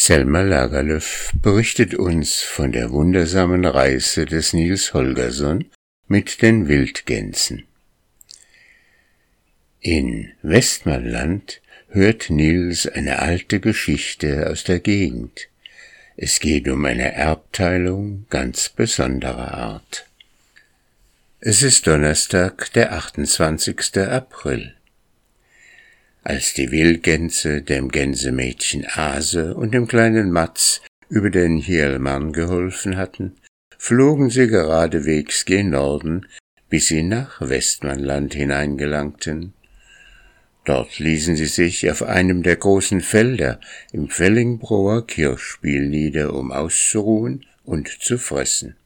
Selma Lagerlöf berichtet uns von der wundersamen Reise des Nils Holgersson mit den Wildgänsen. In Westmanland hört Nils eine alte Geschichte aus der Gegend. Es geht um eine Erbteilung ganz besonderer Art. Es ist Donnerstag, der 28. April. Als die Wildgänse dem Gänsemädchen Ase und dem kleinen Matz über den Hielmann geholfen hatten, flogen sie geradewegs gen Norden, bis sie nach Westmanland hineingelangten. Dort ließen sie sich auf einem der großen Felder im Fellingbroer Kirchspiel nieder, um auszuruhen und zu fressen.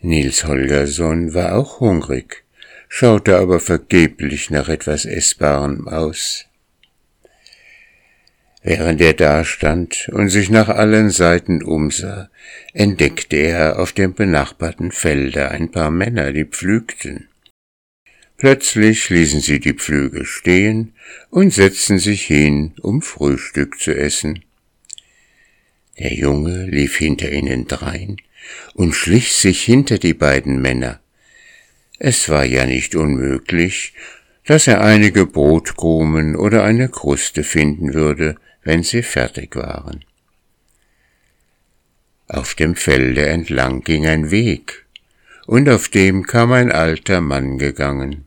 Nils Holgersson war auch hungrig schaute aber vergeblich nach etwas Essbarem aus. Während er dastand und sich nach allen Seiten umsah, entdeckte er auf dem benachbarten Felde ein paar Männer, die pflügten. Plötzlich ließen sie die Pflüge stehen und setzten sich hin, um Frühstück zu essen. Der Junge lief hinter ihnen drein und schlich sich hinter die beiden Männer, es war ja nicht unmöglich, dass er einige Brotkrumen oder eine Kruste finden würde, wenn sie fertig waren. Auf dem Felde entlang ging ein Weg, und auf dem kam ein alter Mann gegangen.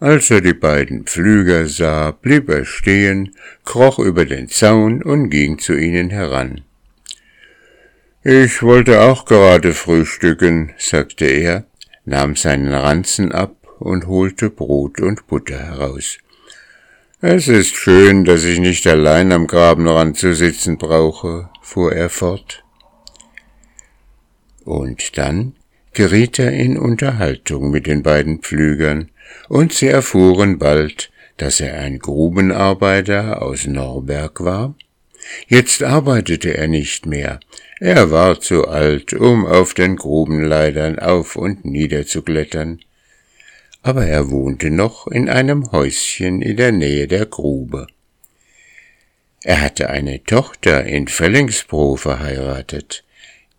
Als er die beiden Pflüger sah, blieb er stehen, kroch über den Zaun und ging zu ihnen heran. Ich wollte auch gerade frühstücken, sagte er, nahm seinen Ranzen ab und holte Brot und Butter heraus. Es ist schön, dass ich nicht allein am Grabenrand zu sitzen brauche, fuhr er fort. Und dann geriet er in Unterhaltung mit den beiden Pflügern, und sie erfuhren bald, dass er ein Grubenarbeiter aus Norberg war. Jetzt arbeitete er nicht mehr, er war zu alt, um auf den Grubenleitern auf und nieder zu klettern, aber er wohnte noch in einem Häuschen in der Nähe der Grube. Er hatte eine Tochter in Fellingsbro verheiratet,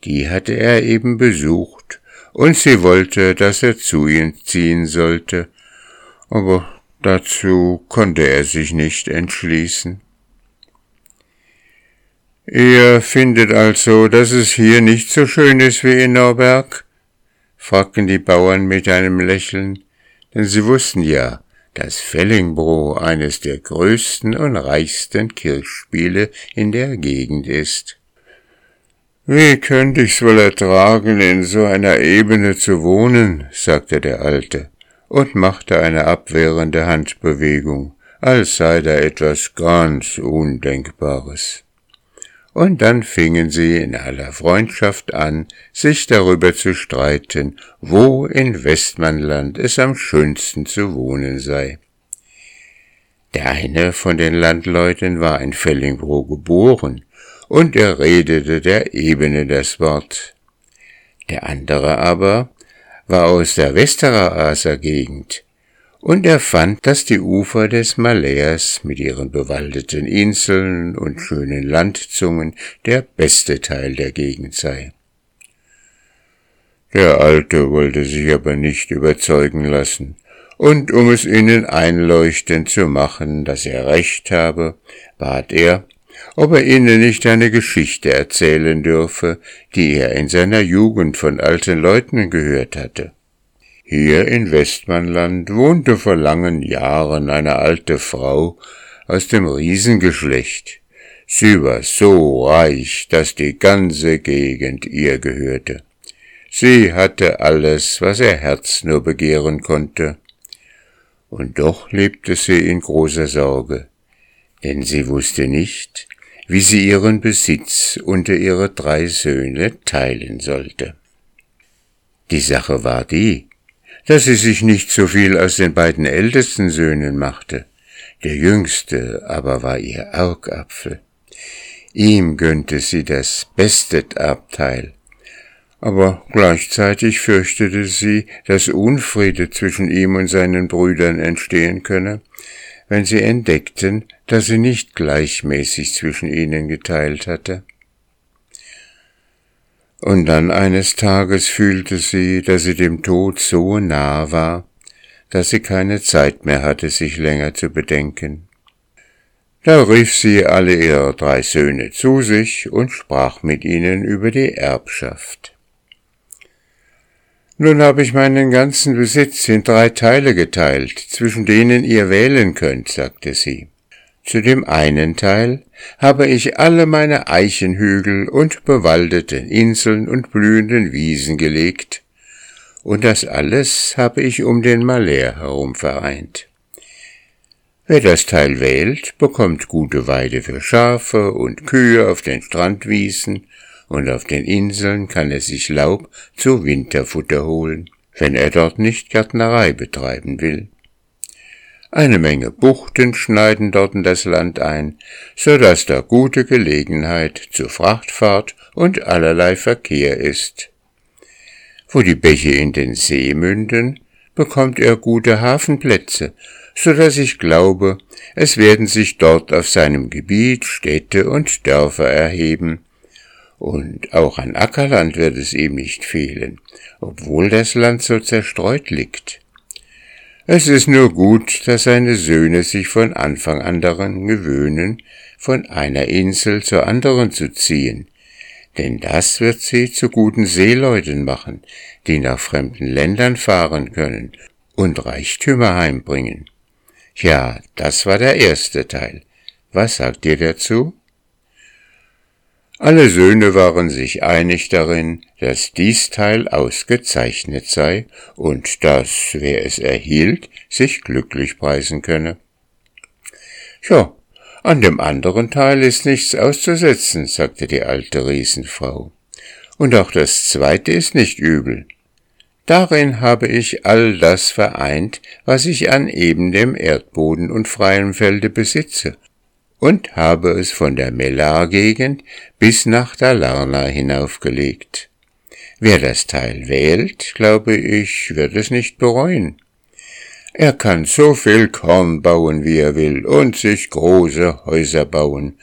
die hatte er eben besucht, und sie wollte, dass er zu ihr ziehen sollte, aber dazu konnte er sich nicht entschließen. Ihr findet also, dass es hier nicht so schön ist wie in Norberg? fragten die Bauern mit einem Lächeln, denn sie wussten ja, dass Fellingbro eines der größten und reichsten Kirchspiele in der Gegend ist. Wie könnte ich's wohl ertragen, in so einer Ebene zu wohnen, sagte der Alte und machte eine abwehrende Handbewegung, als sei da etwas ganz Undenkbares und dann fingen sie in aller Freundschaft an, sich darüber zu streiten, wo in Westmanland es am schönsten zu wohnen sei. Der eine von den Landleuten war in Fellingbro geboren, und er redete der Ebene das Wort. Der andere aber war aus der Westereraser Gegend, und er fand, dass die Ufer des Maleers mit ihren bewaldeten Inseln und schönen Landzungen der beste Teil der Gegend sei. Der Alte wollte sich aber nicht überzeugen lassen, und um es ihnen einleuchtend zu machen, dass er recht habe, bat er, ob er ihnen nicht eine Geschichte erzählen dürfe, die er in seiner Jugend von alten Leuten gehört hatte. Hier in Westmanland wohnte vor langen Jahren eine alte Frau aus dem Riesengeschlecht. Sie war so reich, dass die ganze Gegend ihr gehörte. Sie hatte alles, was ihr Herz nur begehren konnte. Und doch lebte sie in großer Sorge, denn sie wusste nicht, wie sie ihren Besitz unter ihre drei Söhne teilen sollte. Die Sache war die, dass sie sich nicht so viel aus den beiden ältesten Söhnen machte. Der jüngste aber war ihr Augapfel. Ihm gönnte sie das beste Abteil. Aber gleichzeitig fürchtete sie, dass Unfriede zwischen ihm und seinen Brüdern entstehen könne, wenn sie entdeckten, dass sie nicht gleichmäßig zwischen ihnen geteilt hatte. Und dann eines Tages fühlte sie, dass sie dem Tod so nah war, dass sie keine Zeit mehr hatte, sich länger zu bedenken. Da rief sie alle ihre drei Söhne zu sich und sprach mit ihnen über die Erbschaft. Nun habe ich meinen ganzen Besitz in drei Teile geteilt, zwischen denen ihr wählen könnt, sagte sie. Zu dem einen Teil habe ich alle meine Eichenhügel und bewaldete Inseln und blühenden Wiesen gelegt, und das alles habe ich um den Malär herum vereint. Wer das Teil wählt, bekommt gute Weide für Schafe und Kühe auf den Strandwiesen, und auf den Inseln kann er sich Laub zu Winterfutter holen, wenn er dort nicht Gärtnerei betreiben will. Eine Menge Buchten schneiden dort in das Land ein, so dass da gute Gelegenheit zur Frachtfahrt und allerlei Verkehr ist. Wo die Bäche in den See münden, bekommt er gute Hafenplätze, so dass ich glaube, es werden sich dort auf seinem Gebiet Städte und Dörfer erheben, und auch an Ackerland wird es ihm nicht fehlen, obwohl das Land so zerstreut liegt. Es ist nur gut, dass seine Söhne sich von Anfang an daran gewöhnen, von einer Insel zur anderen zu ziehen, denn das wird sie zu guten Seeleuten machen, die nach fremden Ländern fahren können und Reichtümer heimbringen. Ja, das war der erste Teil. Was sagt ihr dazu? Alle Söhne waren sich einig darin, dass dies Teil ausgezeichnet sei und dass, wer es erhielt, sich glücklich preisen könne. Ja, an dem anderen Teil ist nichts auszusetzen, sagte die alte Riesenfrau. Und auch das zweite ist nicht übel. Darin habe ich all das vereint, was ich an eben dem Erdboden und freiem Felde besitze, und habe es von der Mellar-Gegend bis nach Dalarna hinaufgelegt. Wer das Teil wählt, glaube ich, wird es nicht bereuen. Er kann so viel Korn bauen, wie er will, und sich große Häuser bauen,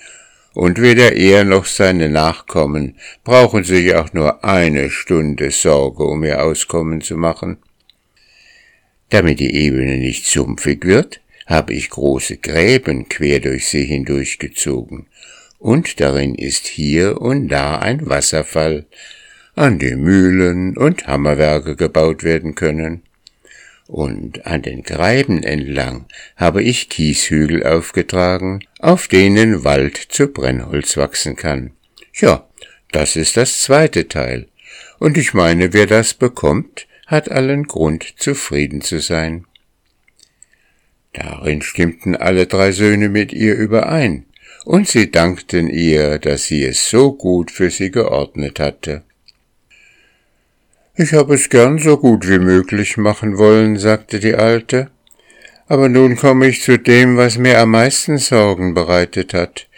und weder er noch seine Nachkommen brauchen sich auch nur eine Stunde Sorge um ihr Auskommen zu machen. Damit die Ebene nicht sumpfig wird, habe ich große Gräben quer durch sie hindurchgezogen, und darin ist hier und da ein Wasserfall, an dem Mühlen und Hammerwerke gebaut werden können. Und an den Greiben entlang habe ich Kieshügel aufgetragen, auf denen Wald zu Brennholz wachsen kann. Ja, das ist das zweite Teil. Und ich meine, wer das bekommt, hat allen Grund, zufrieden zu sein. Darin stimmten alle drei Söhne mit ihr überein, und sie dankten ihr, dass sie es so gut für sie geordnet hatte. Ich habe es gern so gut wie möglich machen wollen, sagte die Alte, aber nun komme ich zu dem, was mir am meisten Sorgen bereitet hat.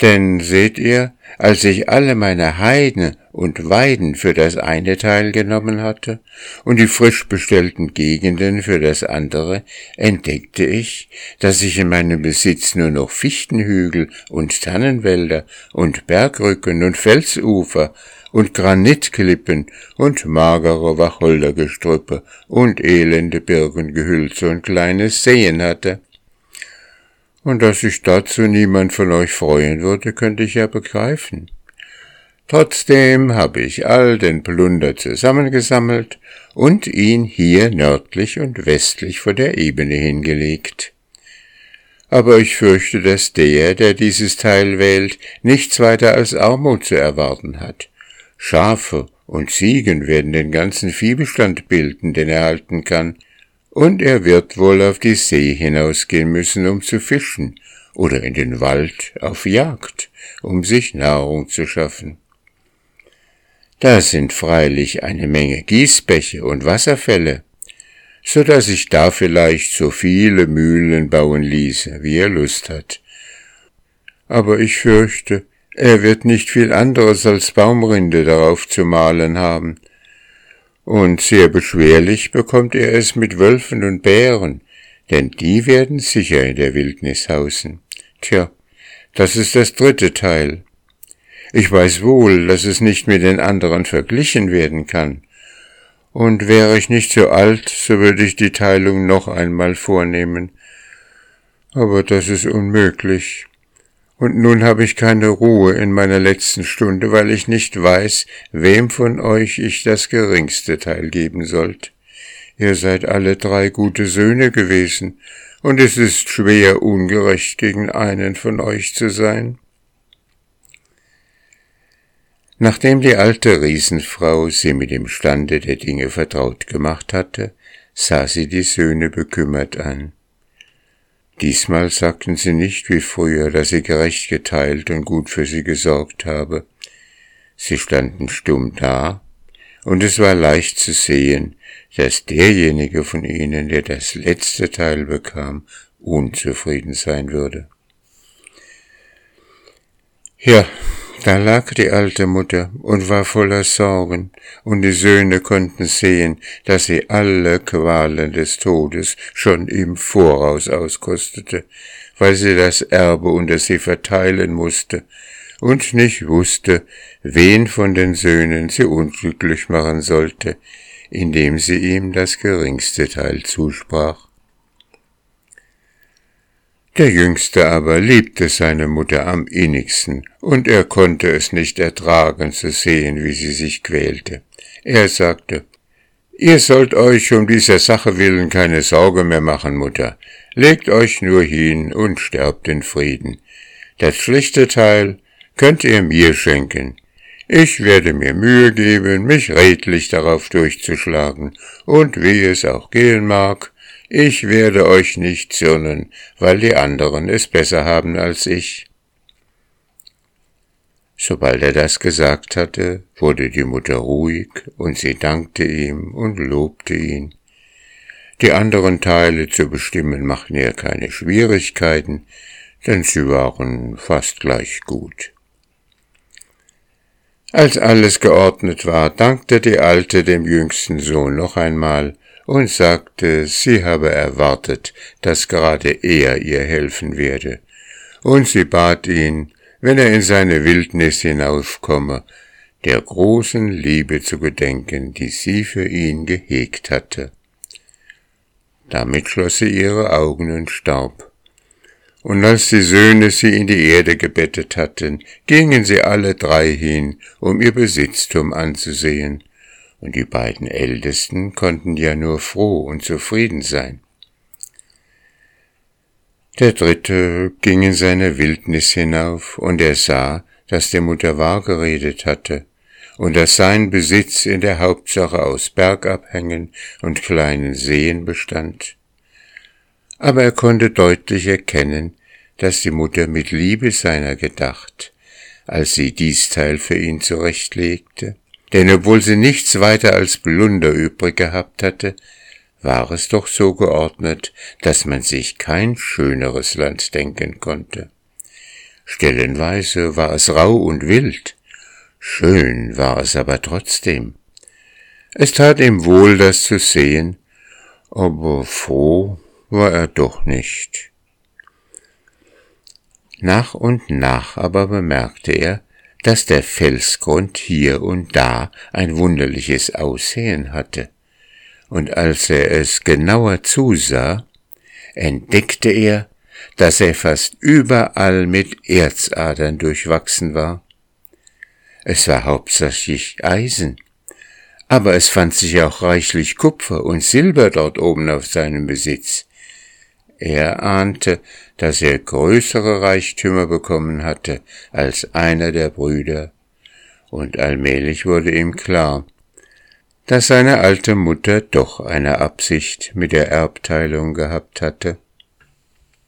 Denn seht ihr, als ich alle meine Heiden und Weiden für das eine Teil genommen hatte und die frisch bestellten Gegenden für das andere, entdeckte ich, dass ich in meinem Besitz nur noch Fichtenhügel und Tannenwälder und Bergrücken und Felsufer und Granitklippen und magere Wacholdergestrüppe und elende Birkengehülse und kleine Seen hatte. Und dass sich dazu niemand von euch freuen würde, könnte ich ja begreifen. Trotzdem habe ich all den Plunder zusammengesammelt und ihn hier nördlich und westlich vor der Ebene hingelegt. Aber ich fürchte, dass der, der dieses Teil wählt, nichts weiter als Armut zu erwarten hat. Schafe und Ziegen werden den ganzen Viehbestand bilden, den er halten kann, und er wird wohl auf die See hinausgehen müssen, um zu fischen, oder in den Wald auf Jagd, um sich Nahrung zu schaffen. Da sind freilich eine Menge Gießbäche und Wasserfälle, so dass sich da vielleicht so viele Mühlen bauen ließe, wie er Lust hat. Aber ich fürchte, er wird nicht viel anderes als Baumrinde darauf zu malen haben, und sehr beschwerlich bekommt er es mit Wölfen und Bären, denn die werden sicher in der Wildnis hausen. Tja, das ist das dritte Teil. Ich weiß wohl, dass es nicht mit den anderen verglichen werden kann. Und wäre ich nicht so alt, so würde ich die Teilung noch einmal vornehmen. Aber das ist unmöglich. Und nun habe ich keine Ruhe in meiner letzten Stunde, weil ich nicht weiß, wem von euch ich das geringste Teil geben sollt. Ihr seid alle drei gute Söhne gewesen, und es ist schwer ungerecht gegen einen von euch zu sein. Nachdem die alte Riesenfrau sie mit dem Stande der Dinge vertraut gemacht hatte, sah sie die Söhne bekümmert an. Diesmal sagten sie nicht wie früher, dass sie gerecht geteilt und gut für sie gesorgt habe. Sie standen stumm da, und es war leicht zu sehen, dass derjenige von ihnen, der das letzte Teil bekam, unzufrieden sein würde. Ja, da lag die alte Mutter und war voller Sorgen, und die Söhne konnten sehen, dass sie alle Qualen des Todes schon im Voraus auskostete, weil sie das Erbe unter sie verteilen musste und nicht wusste, wen von den Söhnen sie unglücklich machen sollte, indem sie ihm das geringste Teil zusprach. Der Jüngste aber liebte seine Mutter am innigsten, und er konnte es nicht ertragen zu sehen, wie sie sich quälte. Er sagte, Ihr sollt euch um dieser Sache willen keine Sorge mehr machen, Mutter. Legt euch nur hin und sterbt in Frieden. Das schlichte Teil könnt ihr mir schenken. Ich werde mir Mühe geben, mich redlich darauf durchzuschlagen, und wie es auch gehen mag, ich werde euch nicht zürnen, weil die anderen es besser haben als ich. Sobald er das gesagt hatte, wurde die Mutter ruhig, und sie dankte ihm und lobte ihn. Die anderen Teile zu bestimmen machten ihr keine Schwierigkeiten, denn sie waren fast gleich gut. Als alles geordnet war, dankte die Alte dem jüngsten Sohn noch einmal und sagte, sie habe erwartet, dass gerade er ihr helfen werde, und sie bat ihn, wenn er in seine Wildnis hinaufkomme, der großen Liebe zu gedenken, die sie für ihn gehegt hatte. Damit schloss sie ihre Augen und starb. Und als die Söhne sie in die Erde gebettet hatten, gingen sie alle drei hin, um ihr Besitztum anzusehen, und die beiden Ältesten konnten ja nur froh und zufrieden sein. Der dritte ging in seine Wildnis hinauf, und er sah, dass der Mutter wahr geredet hatte, und dass sein Besitz in der Hauptsache aus Bergabhängen und kleinen Seen bestand aber er konnte deutlich erkennen, dass die Mutter mit Liebe seiner gedacht, als sie dies Teil für ihn zurechtlegte, denn obwohl sie nichts weiter als Blunder übrig gehabt hatte, war es doch so geordnet, dass man sich kein schöneres Land denken konnte. Stellenweise war es rau und wild, schön war es aber trotzdem. Es tat ihm wohl, das zu sehen, aber froh war er doch nicht. Nach und nach aber bemerkte er, dass der Felsgrund hier und da ein wunderliches Aussehen hatte, und als er es genauer zusah, entdeckte er, dass er fast überall mit Erzadern durchwachsen war. Es war hauptsächlich Eisen, aber es fand sich auch reichlich Kupfer und Silber dort oben auf seinem Besitz, er ahnte, dass er größere Reichtümer bekommen hatte als einer der Brüder, und allmählich wurde ihm klar, dass seine alte Mutter doch eine Absicht mit der Erbteilung gehabt hatte.